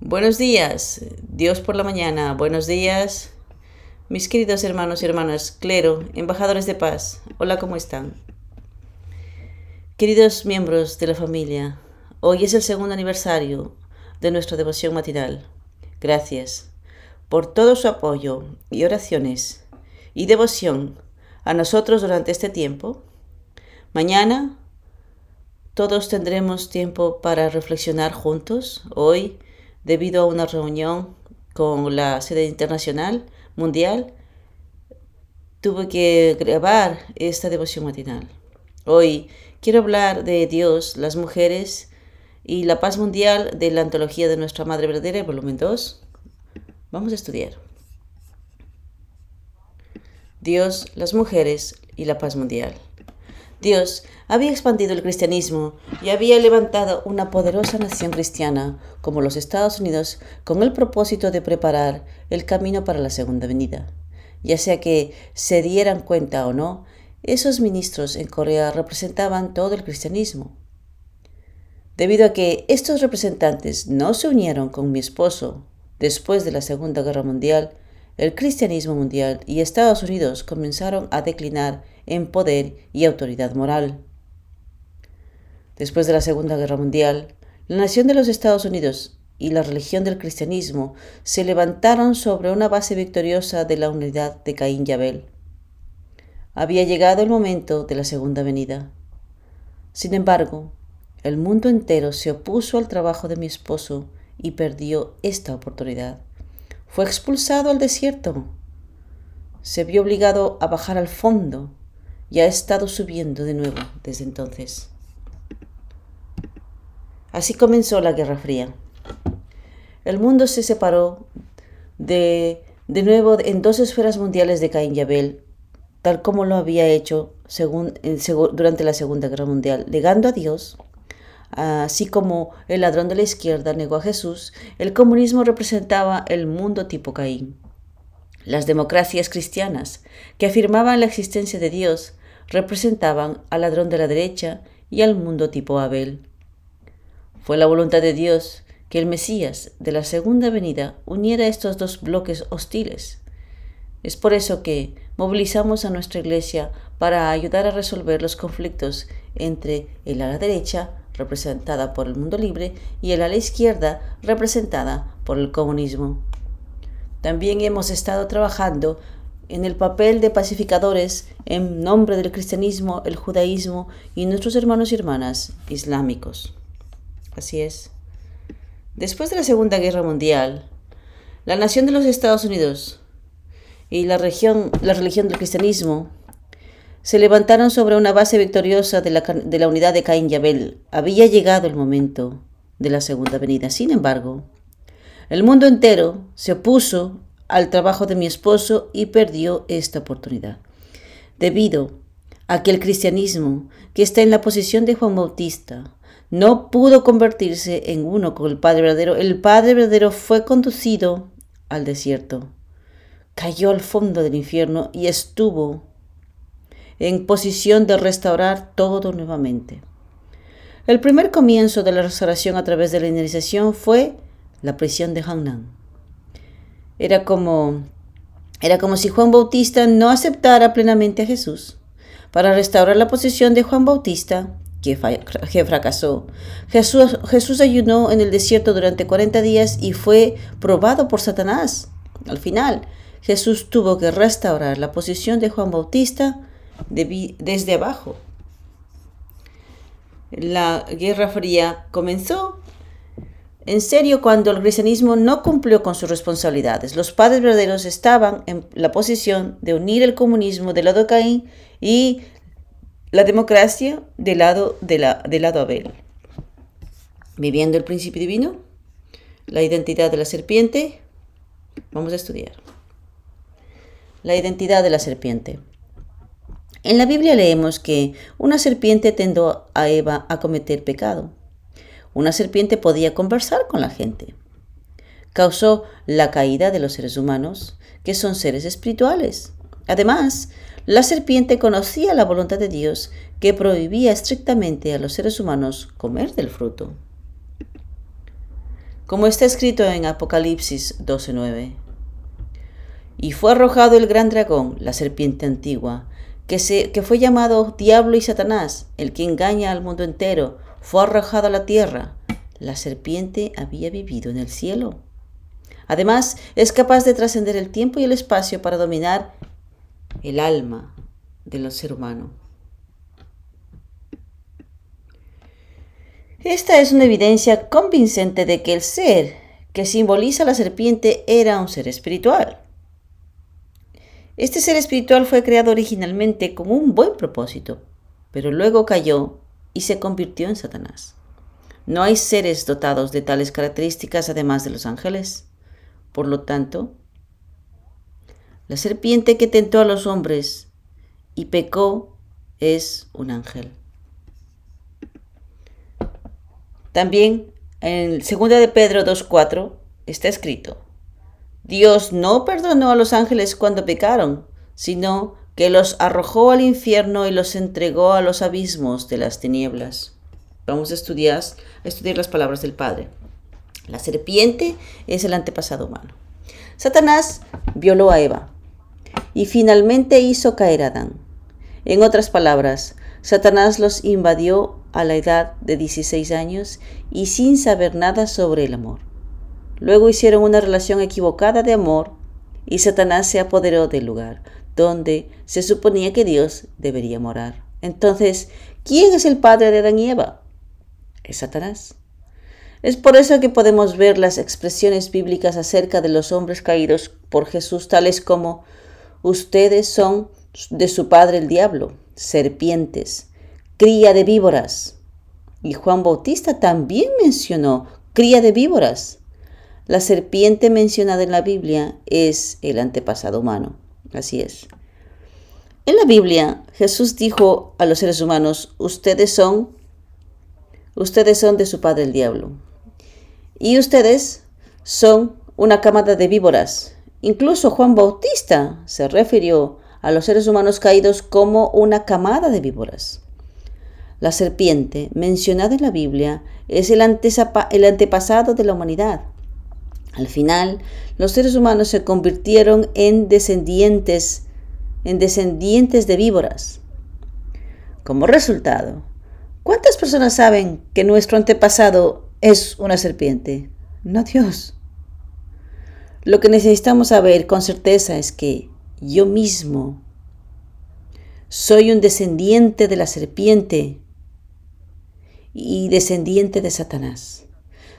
Buenos días, Dios por la mañana, buenos días, mis queridos hermanos y hermanas, clero, embajadores de paz, hola, ¿cómo están? Queridos miembros de la familia, hoy es el segundo aniversario de nuestra devoción matinal. Gracias por todo su apoyo y oraciones y devoción a nosotros durante este tiempo. Mañana todos tendremos tiempo para reflexionar juntos. Hoy debido a una reunión con la sede internacional mundial, tuve que grabar esta devoción matinal. Hoy quiero hablar de Dios, las mujeres y la paz mundial de la antología de nuestra Madre Verdadera, volumen 2. Vamos a estudiar. Dios, las mujeres y la paz mundial. Dios había expandido el cristianismo y había levantado una poderosa nación cristiana como los Estados Unidos con el propósito de preparar el camino para la segunda venida. Ya sea que se dieran cuenta o no, esos ministros en Corea representaban todo el cristianismo. Debido a que estos representantes no se unieron con mi esposo después de la Segunda Guerra Mundial, el cristianismo mundial y Estados Unidos comenzaron a declinar en poder y autoridad moral. Después de la Segunda Guerra Mundial, la nación de los Estados Unidos y la religión del cristianismo se levantaron sobre una base victoriosa de la unidad de Caín y Abel. Había llegado el momento de la segunda venida. Sin embargo, el mundo entero se opuso al trabajo de mi esposo y perdió esta oportunidad. Fue expulsado al desierto. Se vio obligado a bajar al fondo y ha estado subiendo de nuevo desde entonces. Así comenzó la Guerra Fría. El mundo se separó de, de nuevo en dos esferas mundiales de Caín y Abel, tal como lo había hecho según, durante la Segunda Guerra Mundial, negando a Dios. Así como el ladrón de la izquierda negó a Jesús, el comunismo representaba el mundo tipo Caín. Las democracias cristianas, que afirmaban la existencia de Dios, representaban al ladrón de la derecha y al mundo tipo Abel. Fue la voluntad de Dios que el Mesías de la segunda venida uniera estos dos bloques hostiles. Es por eso que movilizamos a nuestra Iglesia para ayudar a resolver los conflictos entre el ala derecha, representada por el mundo libre, y el ala izquierda, representada por el comunismo. También hemos estado trabajando en el papel de pacificadores en nombre del cristianismo, el judaísmo y nuestros hermanos y hermanas islámicos. Así es. Después de la Segunda Guerra Mundial, la nación de los Estados Unidos y la, religión del cristianismo se levantaron sobre una base victoriosa de la, de la unidad de Caín y Abel. Había llegado el momento de la segunda venida. Sin embargo, el mundo entero se opuso al trabajo de mi esposo y perdió esta oportunidad. Debido a que el cristianismo, que está en la posición de Juan Bautista, no pudo convertirse en uno con el Padre verdadero, el Padre verdadero fue conducido al desierto, cayó al fondo del infierno y estuvo en posición de restaurar todo nuevamente. El primer comienzo de la restauración a través de la iniciación fue la prisión de Hangnan. Era como, era como si Juan Bautista no aceptara plenamente a Jesús. Para restaurar la posición de Juan Bautista, que, fracasó, Jesús, Jesús ayunó en el desierto durante 40 días y fue probado por Satanás. Al final, Jesús tuvo que restaurar la posición de Juan Bautista desde abajo. La Guerra Fría comenzó en serio cuando el cristianismo no cumplió con sus responsabilidades. Los padres verdaderos estaban en la posición de unir el comunismo del lado de Caín y la democracia del lado, de la, del lado Abel. Viviendo el principio divino, la identidad de la serpiente, vamos a estudiar. La identidad de la serpiente. En la Biblia leemos que una serpiente tendó a Eva a cometer pecado. Una serpiente podía conversar con la gente. Causó la caída de los seres humanos, que son seres espirituales. Además, la serpiente conocía la voluntad de Dios que prohibía estrictamente a los seres humanos comer del fruto. como está escrito en Apocalipsis 12:9. Y fue arrojado el gran dragón, la serpiente antigua, que, se, que fue llamado Diablo y Satanás, el que engaña al mundo entero, fue arrojado a la tierra. La serpiente había vivido en el cielo. Además, es capaz de trascender el tiempo y el espacio para dominar el alma del ser humano. Esta es una evidencia convincente de que el ser que simboliza la serpiente era un ser espiritual. Este ser espiritual fue creado originalmente con un buen propósito, pero luego cayó y se convirtió en Satanás. No hay seres dotados de tales características además de los ángeles. Por lo tanto, la serpiente que tentó a los hombres y pecó es un ángel. También en 2 de Pedro 2.4 está escrito, Dios no perdonó a los ángeles cuando pecaron, sino que los arrojó al infierno y los entregó a los abismos de las tinieblas. Vamos a estudiar, a estudiar las palabras del Padre. La serpiente es el antepasado humano. Satanás violó a Eva y finalmente hizo caer a Adán. En otras palabras, Satanás los invadió a la edad de 16 años y sin saber nada sobre el amor. Luego hicieron una relación equivocada de amor y Satanás se apoderó del lugar donde se suponía que Dios debería morar. Entonces, ¿quién es el padre de Adán y Eva? Es Satanás. Es por eso que podemos ver las expresiones bíblicas acerca de los hombres caídos por Jesús tales como ustedes son de su padre el diablo, serpientes, cría de víboras. Y Juan Bautista también mencionó cría de víboras. La serpiente mencionada en la Biblia es el antepasado humano. Así es. En la Biblia, Jesús dijo a los seres humanos, ustedes son, ustedes son de su padre el diablo. Y ustedes son una camada de víboras. Incluso Juan Bautista se refirió a los seres humanos caídos como una camada de víboras. La serpiente, mencionada en la Biblia, es el, el antepasado de la humanidad. Al final, los seres humanos se convirtieron en descendientes, en descendientes de víboras. Como resultado, ¿cuántas personas saben que nuestro antepasado es una serpiente? No Dios. Lo que necesitamos saber con certeza es que yo mismo soy un descendiente de la serpiente y descendiente de Satanás.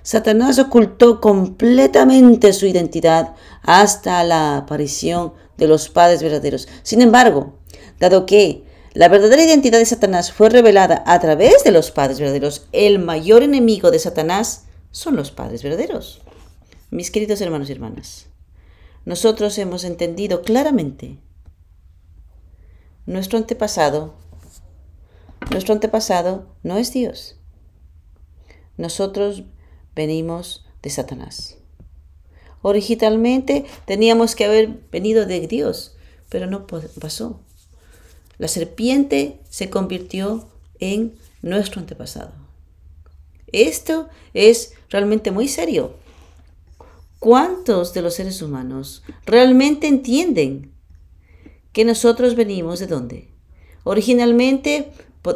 Satanás ocultó completamente su identidad hasta la aparición de los padres verdaderos. Sin embargo, dado que la verdadera identidad de Satanás fue revelada a través de los padres verdaderos, el mayor enemigo de Satanás son los padres verdaderos. Mis queridos hermanos y hermanas, nosotros hemos entendido claramente nuestro antepasado. Nuestro antepasado no es Dios. Nosotros venimos de Satanás. Originalmente teníamos que haber venido de Dios, pero no pasó. La serpiente se convirtió en nuestro antepasado. Esto es realmente muy serio. ¿Cuántos de los seres humanos realmente entienden que nosotros venimos de dónde? Originalmente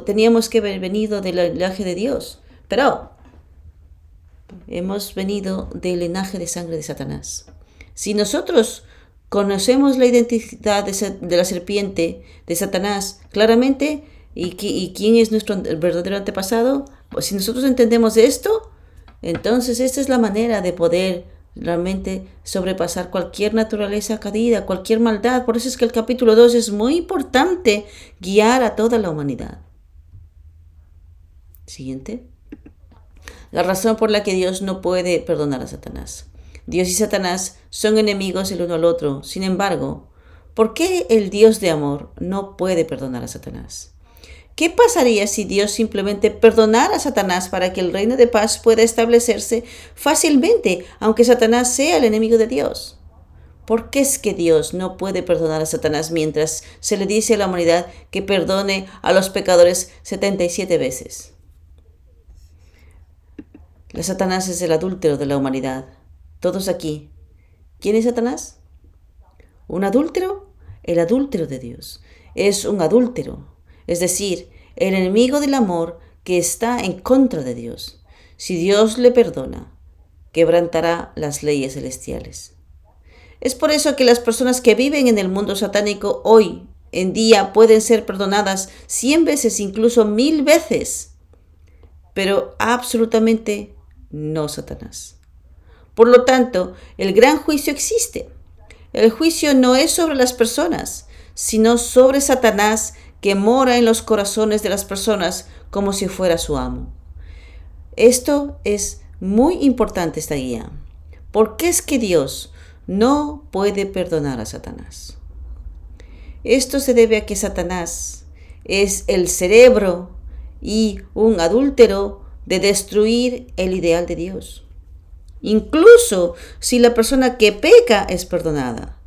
teníamos que haber venido del linaje de Dios, pero hemos venido del linaje de sangre de Satanás. Si nosotros conocemos la identidad de, la serpiente, de Satanás, claramente, y, quién es nuestro verdadero antepasado, pues si nosotros entendemos esto, entonces esta es la manera de poder realmente sobrepasar cualquier naturaleza caída, cualquier maldad. Por eso es que el capítulo 2 es muy importante guiar a toda la humanidad. Siguiente la razón por la que Dios no puede perdonar a Satanás. Dios y Satanás son enemigos el uno al otro. Sin embargo, ¿por qué el Dios de amor no puede perdonar a Satanás? ¿Qué pasaría si Dios simplemente perdonara a Satanás para que el reino de paz pueda establecerse fácilmente, aunque Satanás sea el enemigo de Dios? ¿Por qué es que Dios no puede perdonar a Satanás mientras se le dice a la humanidad que perdone a los pecadores 77 veces? La Satanás es el adúltero de la humanidad. Todos aquí. ¿Quién es Satanás? ¿Un adúltero? El adúltero de Dios. Es un adúltero, es decir, el enemigo del amor que está en contra de Dios. Si Dios le perdona, quebrantará las leyes celestiales. Es por eso que las personas que viven en el mundo satánico hoy en día pueden ser perdonadas cien veces, incluso mil veces, pero absolutamente no Satanás. Por lo tanto, el gran juicio existe. El juicio no es sobre las personas, sino sobre Satanás que mora en los corazones de las personas como si fuera su amo. Esto es muy importante, esta guía. ¿Por qué es que Dios no puede perdonar a Satanás? Esto se debe a que Satanás es el cerebro y un adúltero de destruir el ideal de Dios. Incluso si la persona que peca es perdonada.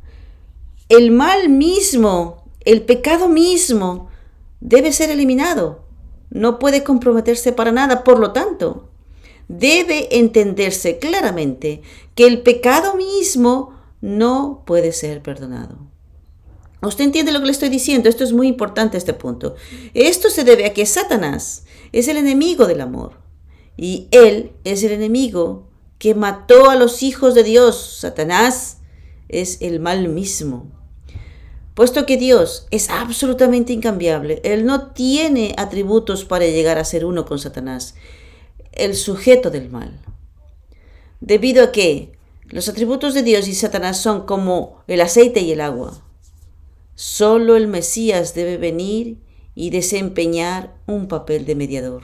El mal mismo, el pecado mismo, debe ser eliminado. No puede comprometerse para nada. Por lo tanto, debe entenderse claramente que el pecado mismo no puede ser perdonado. ¿Usted entiende lo que le estoy diciendo? Esto es muy importante este punto. Esto se debe a que Satanás es el enemigo del amor y él es el enemigo que mató a los hijos de Dios. Satanás es el mal mismo. Puesto que Dios es absolutamente incambiable, Él no tiene atributos para llegar a ser uno con Satanás, el sujeto del mal. Debido a que los atributos de Dios y Satanás son como el aceite y el agua. Solo el Mesías debe venir y desempeñar un papel de mediador.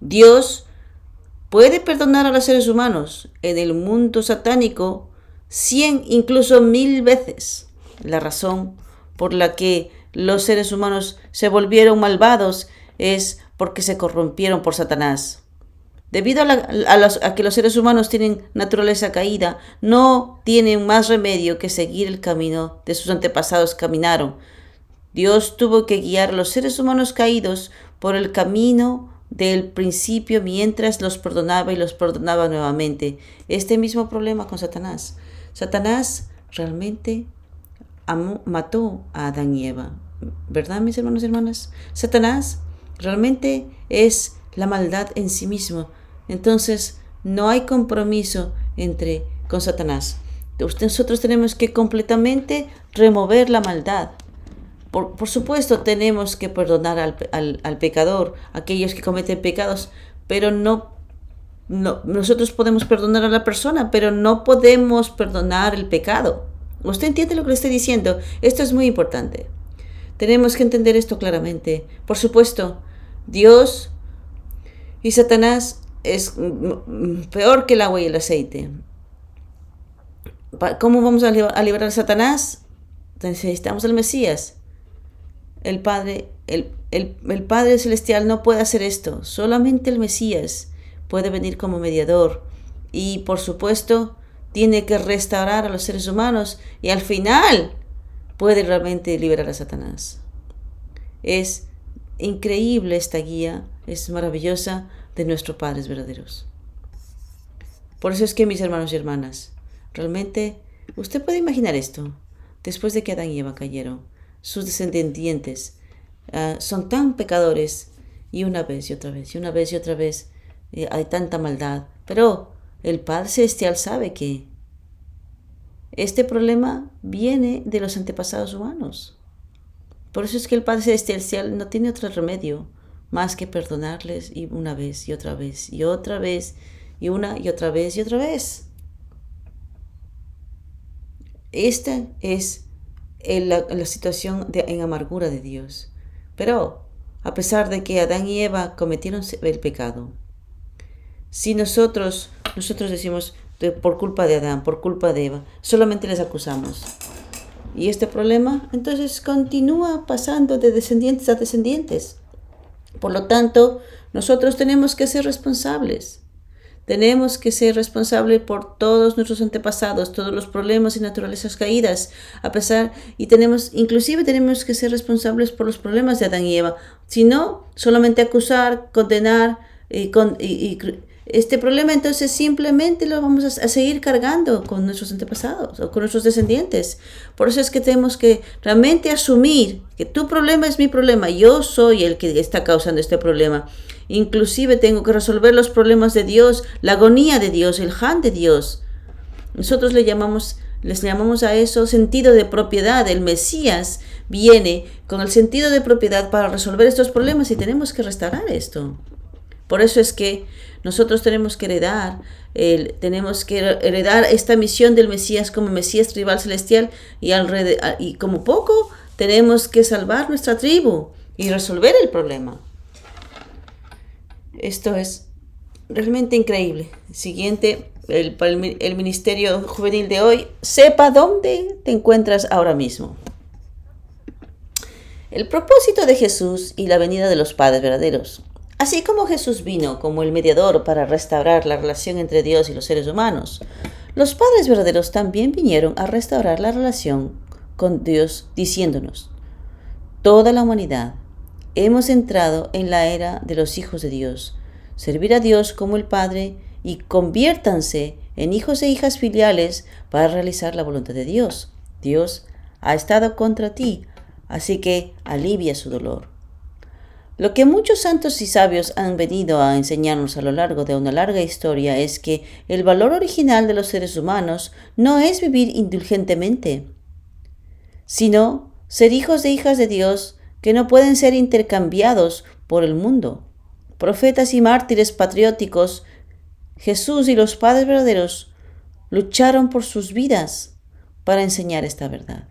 Dios puede perdonar a los seres humanos en el mundo satánico cien, incluso mil veces. La razón por la que los seres humanos se volvieron malvados es porque se corrompieron por Satanás. Debido a, que los seres humanos tienen naturaleza caída, no tienen más remedio que seguir el camino de sus antepasados caminaron. Dios tuvo que guiar a los seres humanos caídos por el camino del principio mientras los perdonaba y los perdonaba nuevamente. Este mismo problema con Satanás. Satanás realmente mató a Adán y Eva. ¿Verdad, mis hermanos y hermanas? Satanás realmente es la maldad en sí mismo. Entonces, no hay compromiso entre con Satanás. Nosotros tenemos que completamente remover la maldad. Por, supuesto, tenemos que perdonar al, al, pecador, aquellos que cometen pecados, pero no, no, nosotros podemos perdonar a la persona, pero no podemos perdonar el pecado. ¿Usted entiende lo que le estoy diciendo? Esto es muy importante. Tenemos que entender esto claramente. Por supuesto, Dios y Satanás es peor que el agua y el aceite. ¿Cómo vamos a liberar a Satanás? Necesitamos al Mesías. El Padre, el, el Padre Celestial no puede hacer esto. Solamente el Mesías puede venir como mediador. Y por supuesto, tiene que restaurar a los seres humanos y al final puede realmente liberar a Satanás. Es increíble esta guía, es maravillosa de nuestros padres verdaderos. Por eso es que mis hermanos y hermanas, realmente usted puede imaginar esto. Después de que Adán y Eva cayeron, sus descendientes ah, son tan pecadores y una vez y otra vez y una vez y otra vez eh, hay tanta maldad. Pero el Padre Celestial sabe que este problema viene de los antepasados humanos. Por eso es que el Padre Celestial no tiene otro remedio más que perdonarles y una vez y otra vez y otra vez y una y otra vez y otra vez. Esta es la, situación de, en amargura de Dios. Pero a pesar de que Adán y Eva cometieron el pecado, si nosotros, nosotros decimos por culpa de Adán, por culpa de Eva, solamente les acusamos. Y este problema entonces continúa pasando de descendientes a descendientes. Por lo tanto, nosotros tenemos que ser responsables. Tenemos que ser responsables por todos nuestros antepasados, todos los problemas y naturalezas caídas, a pesar y tenemos inclusive tenemos que ser responsables por los problemas de Adán y Eva. Si no, solamente acusar, condenar y, con, y este problema entonces simplemente lo vamos a, seguir cargando con nuestros antepasados o con nuestros descendientes. Por eso es que tenemos que realmente asumir que tu problema es mi problema, yo soy el que está causando este problema. Inclusive tengo que resolver los problemas de Dios, la agonía de Dios, el Han de Dios. Nosotros le llamamos, les llamamos a eso sentido de propiedad. El Mesías viene con el sentido de propiedad para resolver estos problemas y tenemos que restaurar esto. Por eso es que nosotros tenemos que heredar, tenemos que heredar esta misión del Mesías como Mesías tribal celestial y, y como poco tenemos que salvar nuestra tribu y resolver el problema. Esto es realmente increíble. Siguiente, el, ministerio juvenil de hoy, sepa dónde te encuentras ahora mismo. El propósito de Jesús y la venida de los padres verdaderos. Así como Jesús vino como el mediador para restaurar la relación entre Dios y los seres humanos, los padres verdaderos también vinieron a restaurar la relación con Dios diciéndonos, toda la humanidad hemos entrado en la era de los hijos de Dios, servir a Dios como el Padre y conviértanse en hijos e hijas filiales para realizar la voluntad de Dios. Dios ha estado contra ti, así que alivia su dolor. Lo que muchos santos y sabios han venido a enseñarnos a lo largo de una larga historia es que el valor original de los seres humanos no es vivir indulgentemente, sino ser hijos e hijas de Dios que no pueden ser intercambiados por el mundo. Profetas y mártires patrióticos, Jesús y los padres verdaderos lucharon por sus vidas para enseñar esta verdad.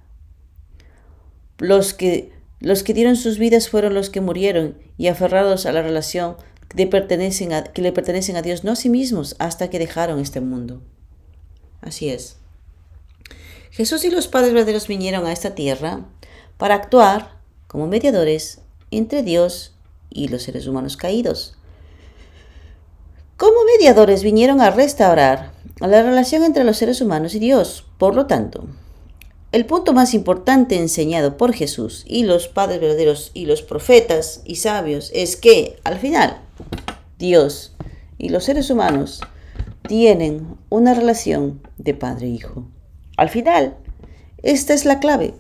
Los que, los que dieron sus vidas fueron los que murieron y aferrados a la relación que, que le pertenecen a Dios, no a sí mismos, hasta que dejaron este mundo. Así es. Jesús y los padres verdaderos vinieron a esta tierra para actuar como mediadores entre Dios y los seres humanos caídos. Como mediadores vinieron a restaurar la relación entre los seres humanos y Dios. Por lo tanto, el punto más importante enseñado por Jesús y los padres verdaderos y los profetas y sabios es que, al final, Dios y los seres humanos tienen una relación de padre e. Al final, esta es la clave.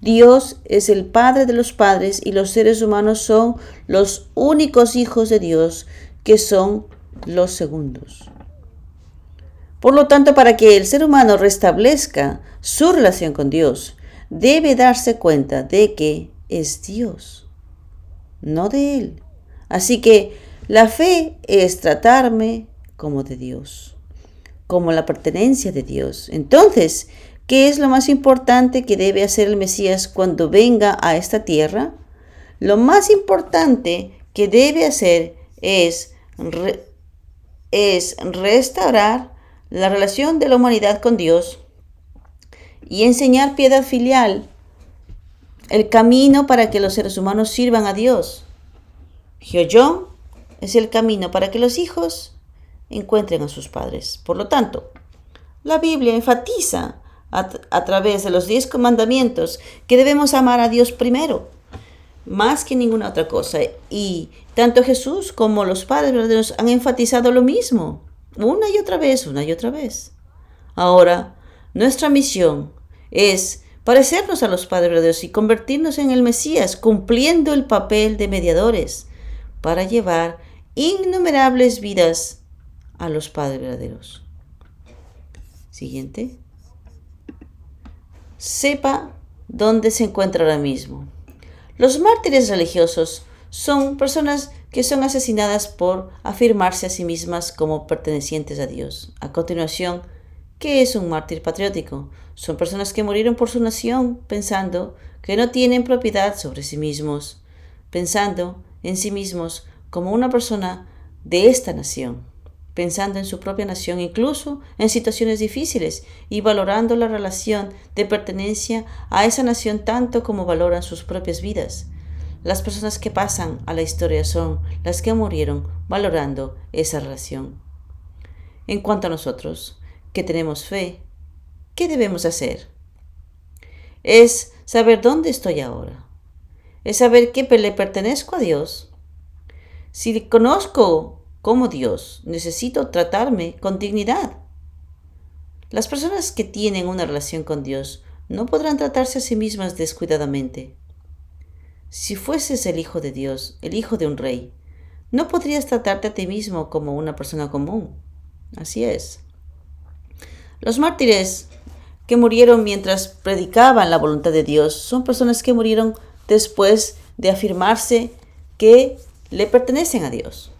Dios es el Padre de los padres y los seres humanos son los únicos hijos de Dios que son los segundos. Por lo tanto, para que el ser humano restablezca su relación con Dios, debe darse cuenta de que es Dios, no de Él. Así que la fe es tratarme como de Dios, como la pertenencia de Dios. Entonces, ¿qué es lo más importante que debe hacer el Mesías cuando venga a esta tierra? Lo más importante que debe hacer es, es restaurar la relación de la humanidad con Dios y enseñar piedad filial, el camino para que los seres humanos sirvan a Dios. Gyoyon es el camino para que los hijos encuentren a sus padres. Por lo tanto, la Biblia enfatiza a, través de los diez comandamientos que debemos amar a Dios primero, más que ninguna otra cosa. Y tanto Jesús como los padres verdaderos han enfatizado lo mismo. Una y otra vez, una y otra vez. Ahora, nuestra misión es parecernos a los padres verdaderos y convertirnos en el Mesías, cumpliendo el papel de mediadores para llevar innumerables vidas a los padres verdaderos. Siguiente. Sepa dónde se encuentra ahora mismo. Los mártires religiosos son personas que son asesinadas por afirmarse a sí mismas como pertenecientes a Dios. A continuación, ¿qué es un mártir patriótico? Son personas que murieron por su nación pensando que no tienen propiedad sobre sí mismos, pensando en sí mismos como una persona de esta nación, pensando en su propia nación incluso en situaciones difíciles y valorando la relación de pertenencia a esa nación tanto como valoran sus propias vidas. Las personas que pasan a la historia son las que murieron valorando esa relación. En cuanto a nosotros, que tenemos fe, ¿qué debemos hacer? Es saber dónde estoy ahora. Es saber que le pertenezco a Dios. Si conozco como Dios, necesito tratarme con dignidad. Las personas que tienen una relación con Dios no podrán tratarse a sí mismas descuidadamente. Si fueses el Hijo de Dios, el Hijo de un Rey, no podrías tratarte a ti mismo como una persona común. Así es. Los mártires que murieron mientras predicaban la voluntad de Dios son personas que murieron después de afirmarse que le pertenecen a Dios.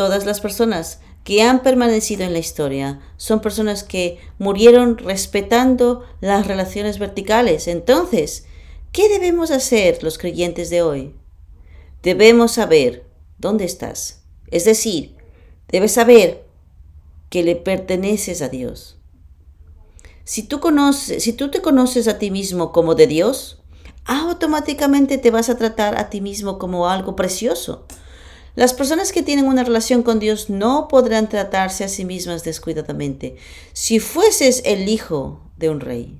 Todas las personas que han permanecido en la historia son personas que murieron respetando las relaciones verticales. Entonces, ¿qué debemos hacer los creyentes de hoy? Debemos saber dónde estás. Es decir, debes saber que le perteneces a Dios. Si tú, conoces, si tú te conoces a ti mismo como de Dios, automáticamente te vas a tratar a ti mismo como algo precioso. Las personas que tienen una relación con Dios no podrán tratarse a sí mismas descuidadamente. Si fueses el hijo de un rey,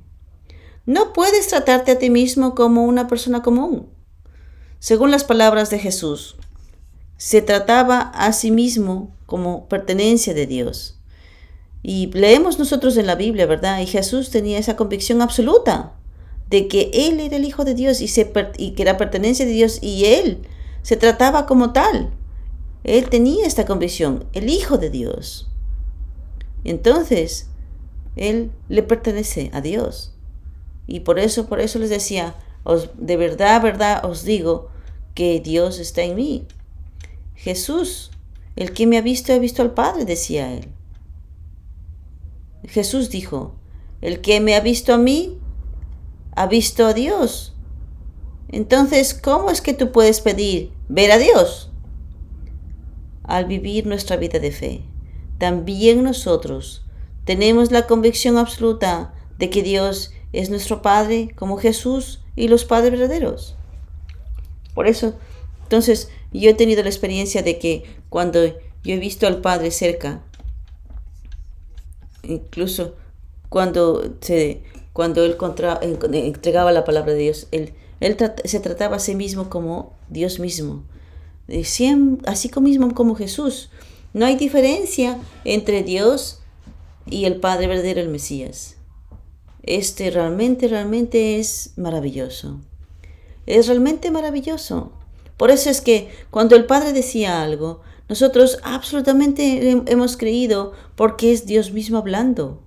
no puedes tratarte a ti mismo como una persona común. Según las palabras de Jesús, se trataba a sí mismo como pertenencia de Dios. Y leemos nosotros en la Biblia, ¿verdad? Y Jesús tenía esa convicción absoluta de que Él era el Hijo de Dios y, y que era pertenencia de Dios y Él se trataba como tal. Él tenía esta convicción, el Hijo de Dios. Entonces, Él le pertenece a Dios. Y por eso, por eso les decía, os, de verdad, verdad os digo que Dios está en mí. Jesús, el que me ha visto, ha visto al Padre, decía Él. Jesús dijo, el que me ha visto a mí, ha visto a Dios. Entonces, ¿cómo es que tú puedes pedir ver a Dios? Al vivir nuestra vida de fe, también nosotros tenemos la convicción absoluta de que Dios es nuestro Padre como Jesús y los padres verdaderos. Por eso, entonces, yo he tenido la experiencia de que cuando yo he visto al Padre cerca, incluso cuando, se, cuando él contra, entregaba la palabra de Dios, él, él se trataba a sí mismo como Dios mismo, así mismo como Jesús. No hay diferencia entre Dios y el Padre verdadero, el Mesías. Este realmente, realmente es maravilloso. Es realmente maravilloso. Por eso es que cuando el Padre decía algo, nosotros absolutamente hemos creído porque es Dios mismo hablando.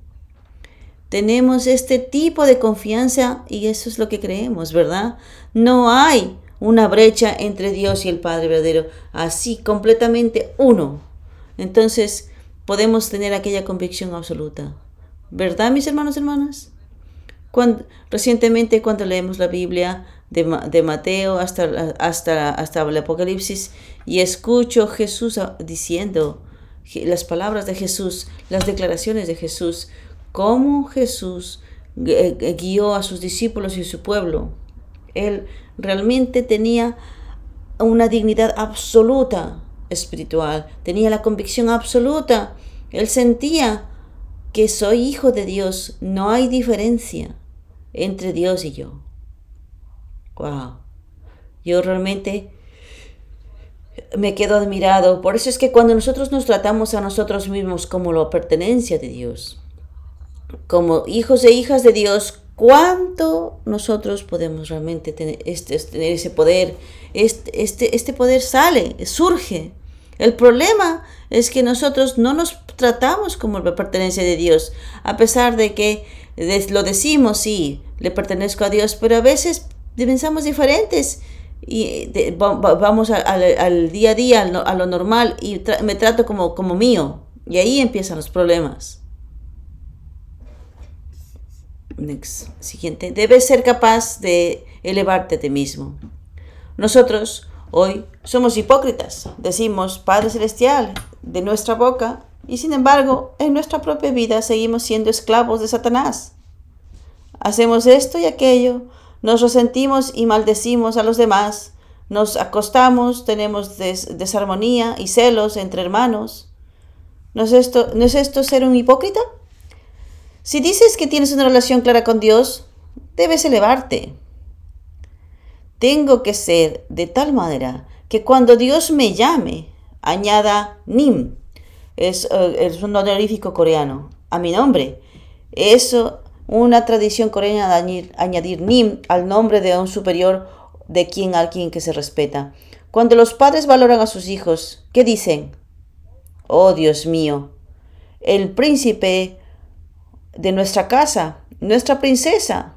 Tenemos este tipo de confianza y eso es lo que creemos, ¿verdad? No hay una brecha entre Dios y el Padre verdadero, así completamente uno. Entonces podemos tener aquella convicción absoluta. ¿Verdad, mis hermanos y hermanas? Cuando, recientemente cuando leemos la Biblia, de, Mateo hasta, hasta, hasta el Apocalipsis y escucho Jesús diciendo las palabras de Jesús, las declaraciones de Jesús, cómo Jesús eh, guió a sus discípulos y su pueblo. Él realmente tenía una dignidad absoluta espiritual, tenía la convicción absoluta. Él sentía que soy hijo de Dios, no hay diferencia entre Dios y yo. Wow. Yo realmente me quedo admirado. Por eso es que cuando nosotros nos tratamos a nosotros mismos como la pertenencia de Dios, como hijos e hijas de Dios, ¿cuánto nosotros podemos realmente tener, este, tener ese poder? Este, este, este poder sale, surge. El problema es que nosotros no nos tratamos como la pertenencia de Dios, a pesar de que lo decimos, sí, le pertenezco a Dios, pero a veces pensamos diferentes y vamos al día a día, a lo normal y me trato como, como mío. Y ahí empiezan los problemas. Siguiente. Debes ser capaz de elevarte a ti mismo. Nosotros hoy somos hipócritas. Decimos Padre Celestial de nuestra boca y sin embargo en nuestra propia vida seguimos siendo esclavos de Satanás. Hacemos esto y aquello nos resentimos y maldecimos a los demás, nos acostamos, tenemos desarmonía y celos entre hermanos. ¿No es, esto, ¿No es esto ser un hipócrita? Si dices que tienes una relación clara con Dios, debes elevarte. Tengo que ser de tal manera que cuando Dios me llame añada Nim. Es, eh, es un honorífico coreano a mi nombre. Es una tradición coreana de añadir, Nim al nombre de un superior de quien alguien que se respeta. Cuando los padres valoran a sus hijos, ¿qué dicen? Oh Dios mío, el príncipe de nuestra casa, nuestra princesa.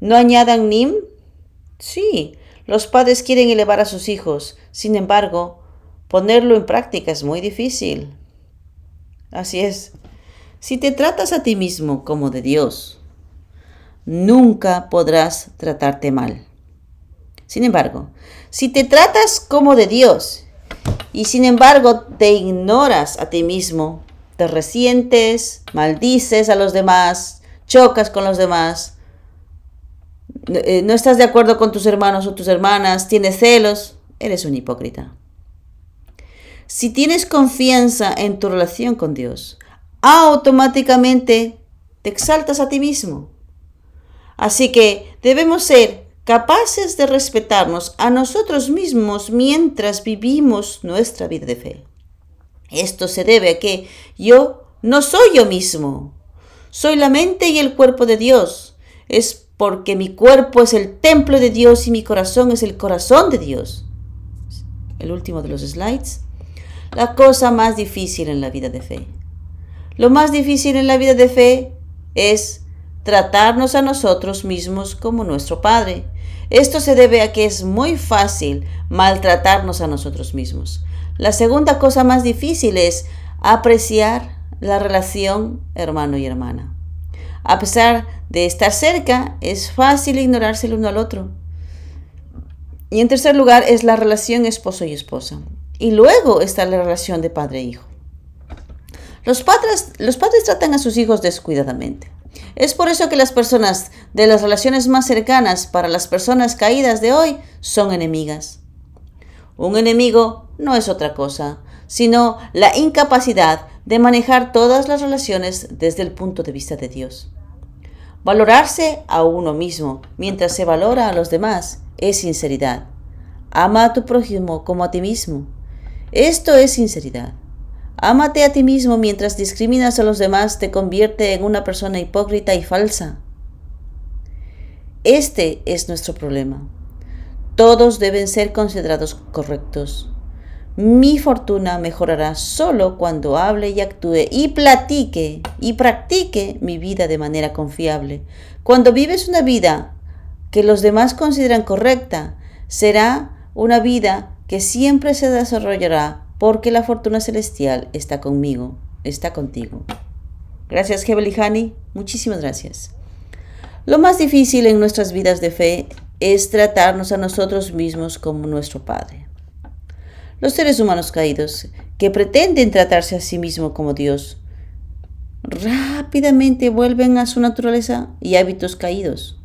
¿No añadan Nim? Sí, los padres quieren elevar a sus hijos. Sin embargo, ponerlo en práctica es muy difícil. Así es. Si te tratas a ti mismo como de Dios, nunca podrás tratarte mal. Sin embargo, si te tratas como de Dios y sin embargo te ignoras a ti mismo, te resientes, maldices a los demás, chocas con los demás, eh, no estás de acuerdo con tus hermanos o tus hermanas, tienes celos, eres un hipócrita. Si tienes confianza en tu relación con Dios, automáticamente te exaltas a ti mismo. Así que debemos ser capaces de respetarnos a nosotros mismos mientras vivimos nuestra vida de fe. Esto se debe a que yo no soy yo mismo, soy la mente y el cuerpo de Dios. Es porque mi cuerpo es el templo de Dios y mi corazón es el corazón de Dios. El último de los slides. La cosa más difícil en la vida de fe. Lo más difícil en la vida de fe es tratarnos a nosotros mismos como nuestro Padre. Esto se debe a que es muy fácil maltratarnos a nosotros mismos. La segunda cosa más difícil es apreciar la relación hermano y hermana. A pesar de estar cerca, es fácil ignorarse el uno al otro. Y en tercer lugar es la relación esposo y esposa. Y luego está la relación de padre e hijo. Los padres, los padres tratan a sus hijos descuidadamente. Es por eso que las personas de las relaciones más cercanas para las personas caídas de hoy son enemigas. Un enemigo no es otra cosa, sino la incapacidad de manejar todas las relaciones desde el punto de vista de Dios. Valorarse a uno mismo mientras se valora a los demás es sinceridad. Ama a tu prójimo como a ti mismo. Esto es sinceridad. Ámate a ti mismo mientras discriminas a los demás te convierte en una persona hipócrita y falsa. Este es nuestro problema. Todos deben ser considerados correctos. Mi fortuna mejorará solo cuando hable y actúe y platique y practique mi vida de manera confiable. Cuando vives una vida que los demás consideran correcta, será una vida que siempre se desarrollará porque la fortuna celestial está conmigo, está contigo. Gracias, Hani. Muchísimas gracias. Lo más difícil en nuestras vidas de fe es tratarnos a nosotros mismos como nuestro Padre. Los seres humanos caídos, que pretenden tratarse a sí mismos como Dios, rápidamente vuelven a su naturaleza y hábitos caídos.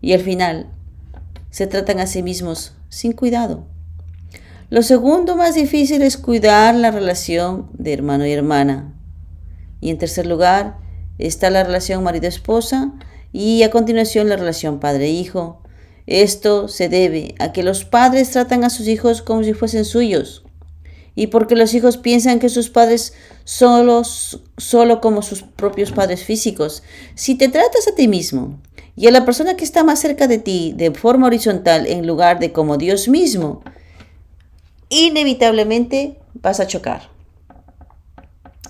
Y al final, se tratan a sí mismos sin cuidado. Lo segundo más difícil es cuidar la relación de hermano y hermana. Y en tercer lugar está la relación marido-esposa y a continuación la relación padre-hijo. Esto se debe a que los padres tratan a sus hijos como si fuesen suyos y porque los hijos piensan que sus padres solo, solo como sus propios padres físicos. Si te tratas a ti mismo y a la persona que está más cerca de ti de forma horizontal en lugar de como Dios mismo, inevitablemente vas a chocar.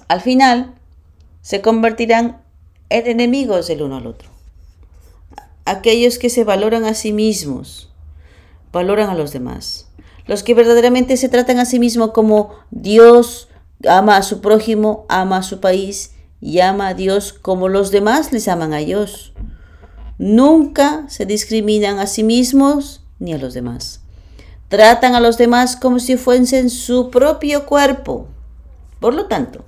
Al final, se convertirán en enemigos el uno al otro aquellos que se valoran a sí mismos, valoran a los demás. Los que verdaderamente se tratan a sí mismos como Dios ama a su prójimo, ama a su país y ama a Dios como los demás les aman a Dios. Nunca se discriminan a sí mismos ni a los demás. Tratan a los demás como si fuesen su propio cuerpo. Por lo tanto,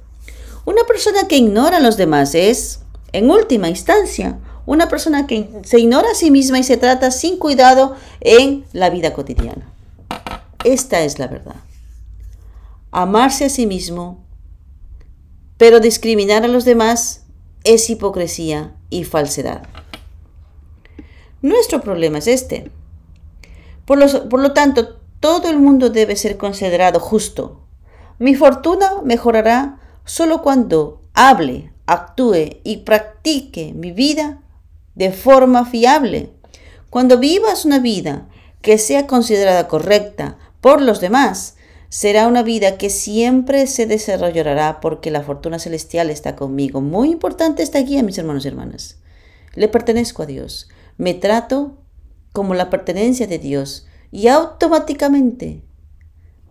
una persona que ignora a los demás es, en última instancia, una persona que se ignora a sí misma y se trata sin cuidado en la vida cotidiana. Esta es la verdad. Amarse a sí mismo, pero discriminar a los demás es hipocresía y falsedad. Nuestro problema es este. Por lo, por lo tanto, todo el mundo debe ser considerado justo. Mi fortuna mejorará solo cuando hable, actúe y practique mi vida de forma fiable. Cuando vivas una vida que sea considerada correcta por los demás, será una vida que siempre se desarrollará porque la fortuna celestial está conmigo. Muy importante esta guía, mis hermanos y hermanas. Le pertenezco a Dios. Me trato como la pertenencia de Dios y automáticamente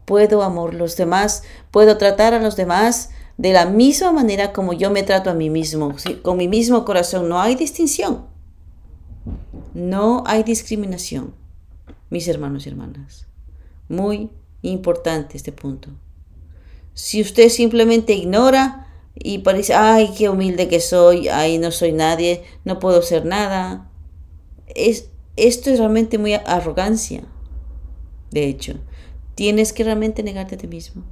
puedo amar los demás, puedo tratar a los demás de la misma manera como yo me trato a mí mismo, con mi mismo corazón. No hay distinción. No hay discriminación, mis hermanos y hermanas. Muy importante este punto. Si usted simplemente ignora y parece, ay, qué humilde que soy, ay, no soy nadie, no puedo ser nada, es, esto es realmente muy arrogancia. De hecho, tienes que realmente negarte a ti mismo.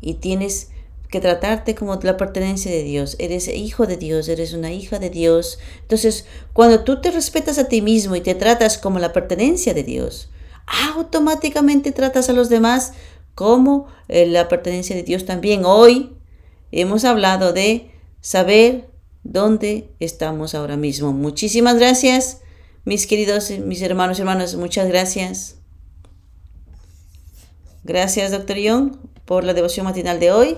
Y tienes que tratarte como la pertenencia de Dios. Eres hijo de Dios, eres una hija de Dios. Entonces, cuando tú te respetas a ti mismo y te tratas como la pertenencia de Dios, automáticamente tratas a los demás como eh, la pertenencia de Dios también. Hoy hemos hablado de saber dónde estamos ahora mismo. Muchísimas gracias, mis queridos, mis hermanos y hermanas, muchas gracias. Gracias, doctor Young, por la devoción matinal de hoy.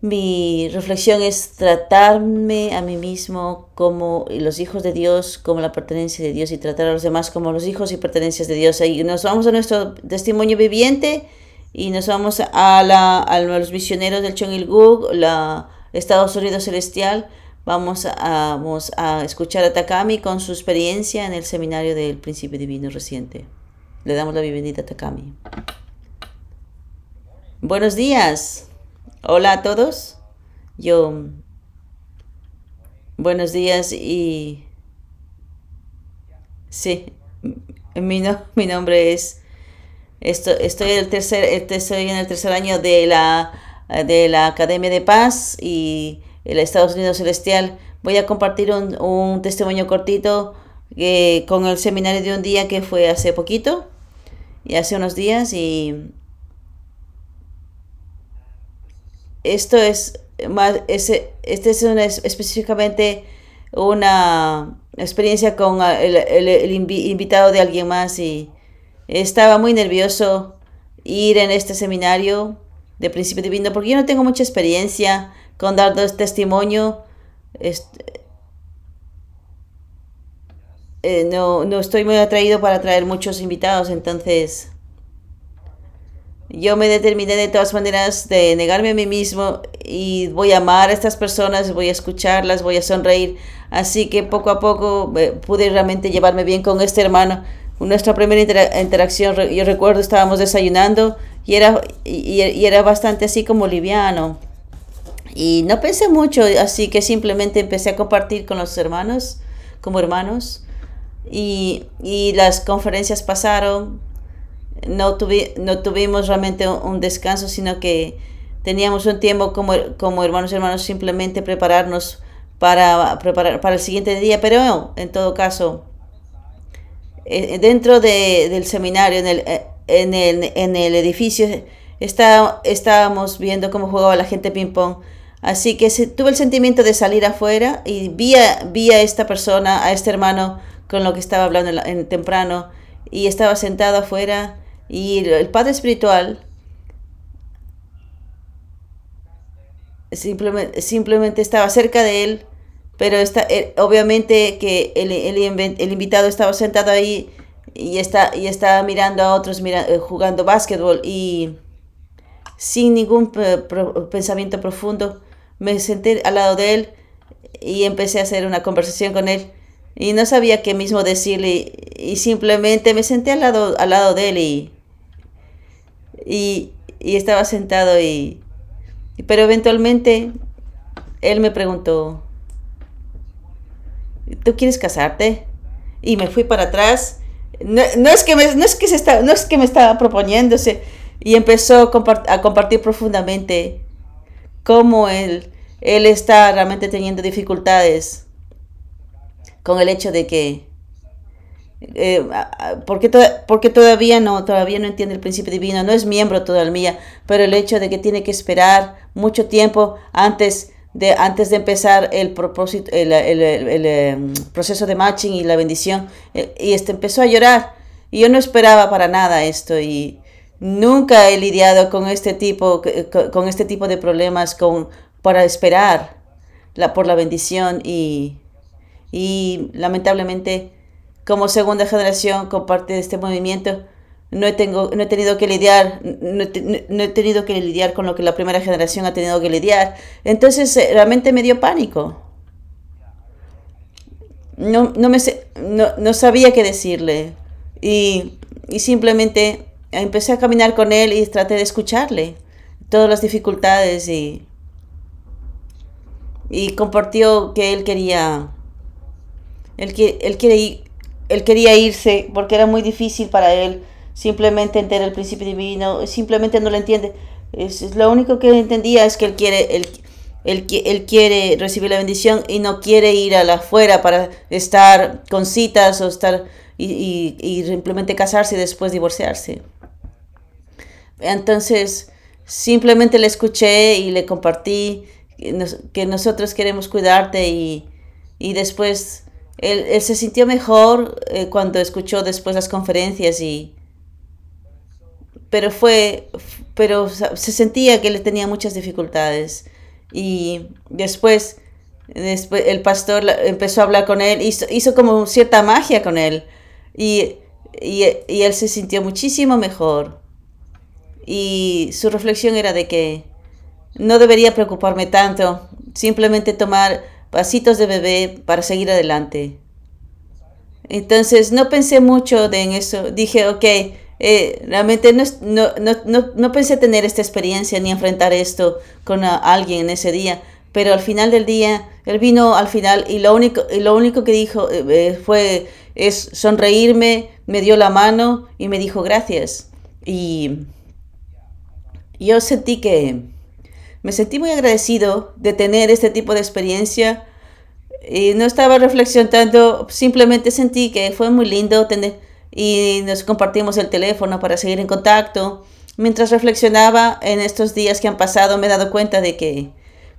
Mi reflexión es tratarme a mí mismo como los hijos de Dios, como la pertenencia de Dios y tratar a los demás como los hijos y pertenencias de Dios. Y nos vamos a nuestro testimonio viviente y nos vamos a, la, a los misioneros del Chongilguk, la Estados Unidos Celestial. Vamos a, vamos a escuchar a Takami con su experiencia en el seminario del Principio Divino reciente. Le damos la bienvenida a Takami. Buenos días. Hola a todos. Yo. Buenos días y. Sí, mi, mi nombre es. Esto, estoy, el tercer, estoy en el tercer año de la, de la Academia de Paz y el Estados Unidos Celestial. Voy a compartir un, un testimonio cortito eh, con el seminario de un día que fue hace poquito y hace unos días y esto es más, este es una, específicamente una experiencia con el, el, invitado de alguien más y estaba muy nervioso ir en este seminario de principio divino porque yo no tengo mucha experiencia con dar testimonio. Eh, no, no estoy muy atraído para traer muchos invitados, entonces yo me determiné de todas maneras de negarme a mí mismo y voy a amar a estas personas, voy a escucharlas, voy a sonreír. Así que poco a poco eh, pude realmente llevarme bien con este hermano. Nuestra primera interacción, yo recuerdo, estábamos desayunando y era, y, era bastante así como liviano. Y no pensé mucho, así que simplemente empecé a compartir con los hermanos, como hermanos. Y, y las conferencias pasaron, no, no tuvimos realmente un, descanso, sino que teníamos un tiempo como, como hermanos y hermanos simplemente prepararnos para, preparar, para el siguiente día, pero en todo caso, eh, dentro de, del seminario, en el, eh, en el, en el edificio, está, estábamos viendo cómo jugaba la gente ping-pong. Así que se, tuve el sentimiento de salir afuera y vi a, vi a esta persona, a este hermano con lo que estaba hablando en, temprano, y estaba sentado afuera y el Padre Espiritual simplemente, simplemente estaba cerca de él, pero está, eh, obviamente que el, el, invitado estaba sentado ahí y está, y estaba mirando a otros mira, eh, jugando básquetbol y sin ningún pensamiento profundo me senté al lado de él y empecé a hacer una conversación con él. Y no sabía qué mismo decirle y simplemente me senté al lado, al lado de él y y, estaba sentado y... Pero eventualmente él me preguntó, ¿tú quieres casarte? Y me fui para atrás. No, es, que me, no, es, que se está, no es que me estaba proponiéndose. Y empezó a, compartir profundamente cómo él, él está realmente teniendo dificultades con el hecho de que eh, porque, porque todavía no, todavía no entiende el principio divino, no es miembro todavía, pero el hecho de que tiene que esperar mucho tiempo antes de, antes de empezar el, propósito, el, el, em, proceso de matching y la bendición, eh, y este empezó a llorar. Y yo no esperaba para nada esto y nunca he lidiado con este tipo, con este tipo de problemas con, para esperar por la bendición y, y lamentablemente como segunda generación con parte de este movimiento, no he, tengo, no he tenido que lidiar, no he, tenido que lidiar con lo que la primera generación ha tenido que lidiar. Entonces eh, realmente me dio pánico. No, no, me, no, no sabía qué decirle. Y, y simplemente empecé a caminar con él y traté de escucharle todas las dificultades y, y compartió que él quería, él, él, quiere, él quería irse porque era muy difícil para él simplemente entender el principio divino, simplemente no lo entiende. Es, lo único que entendía es que él quiere, él, él, quiere recibir la bendición y no quiere ir a la afuera para estar con citas o estar y, y, simplemente casarse y después divorciarse. Entonces, simplemente le escuché y le compartí que nosotros queremos cuidarte y, y después él, se sintió mejor eh, cuando escuchó después las conferencias y pero fue pero se sentía que él tenía muchas dificultades. Y después después el pastor empezó a hablar con él hizo, hizo como cierta magia con él. Y, y, y él se sintió muchísimo mejor. Y su reflexión era de que no debería preocuparme tanto simplemente tomar pasitos de bebé para seguir adelante. Entonces no pensé mucho en eso. Dije, ok, eh, realmente no, no, no, no, pensé tener esta experiencia ni enfrentar esto con alguien en ese día. Pero al final del día, él vino al final y lo único, y lo único que dijo eh, eh, fue es sonreírme, me dio la mano y me dijo gracias. Y yo sentí que me sentí muy agradecido de tener este tipo de experiencia y no estaba reflexionando, simplemente sentí que fue muy lindo tener y nos compartimos el teléfono para seguir en contacto. Mientras reflexionaba en estos días que han pasado, me he dado cuenta de que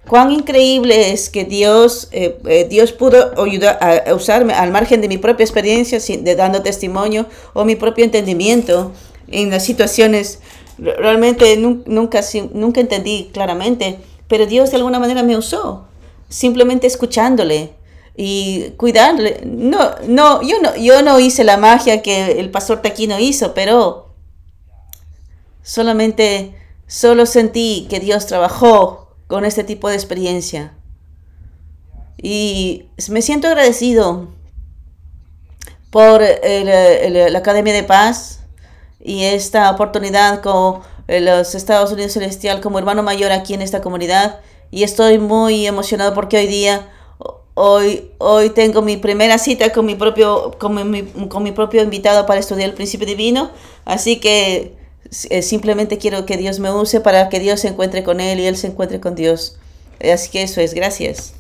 cuán increíble es que Dios, eh, eh, Dios pudo ayudar a, usarme al margen de mi propia experiencia, de dando testimonio o mi propio entendimiento en las situaciones realmente nunca, nunca entendí claramente, pero Dios de alguna manera me usó, simplemente escuchándole y cuidarle. No, no, yo no, yo no hice la magia que el pastor Taquino hizo, pero solamente, solo sentí que Dios trabajó con este tipo de experiencia. Y me siento agradecido por la Academia de Paz, y esta oportunidad con eh, los Estados Unidos Celestial como hermano mayor aquí en esta comunidad. Y estoy muy emocionado porque hoy día, hoy, hoy tengo mi primera cita con mi, propio, con mi, con mi propio invitado para estudiar el principio divino. Así que eh, simplemente quiero que Dios me use para que Dios se encuentre con él y él se encuentre con Dios. Así que eso es, gracias.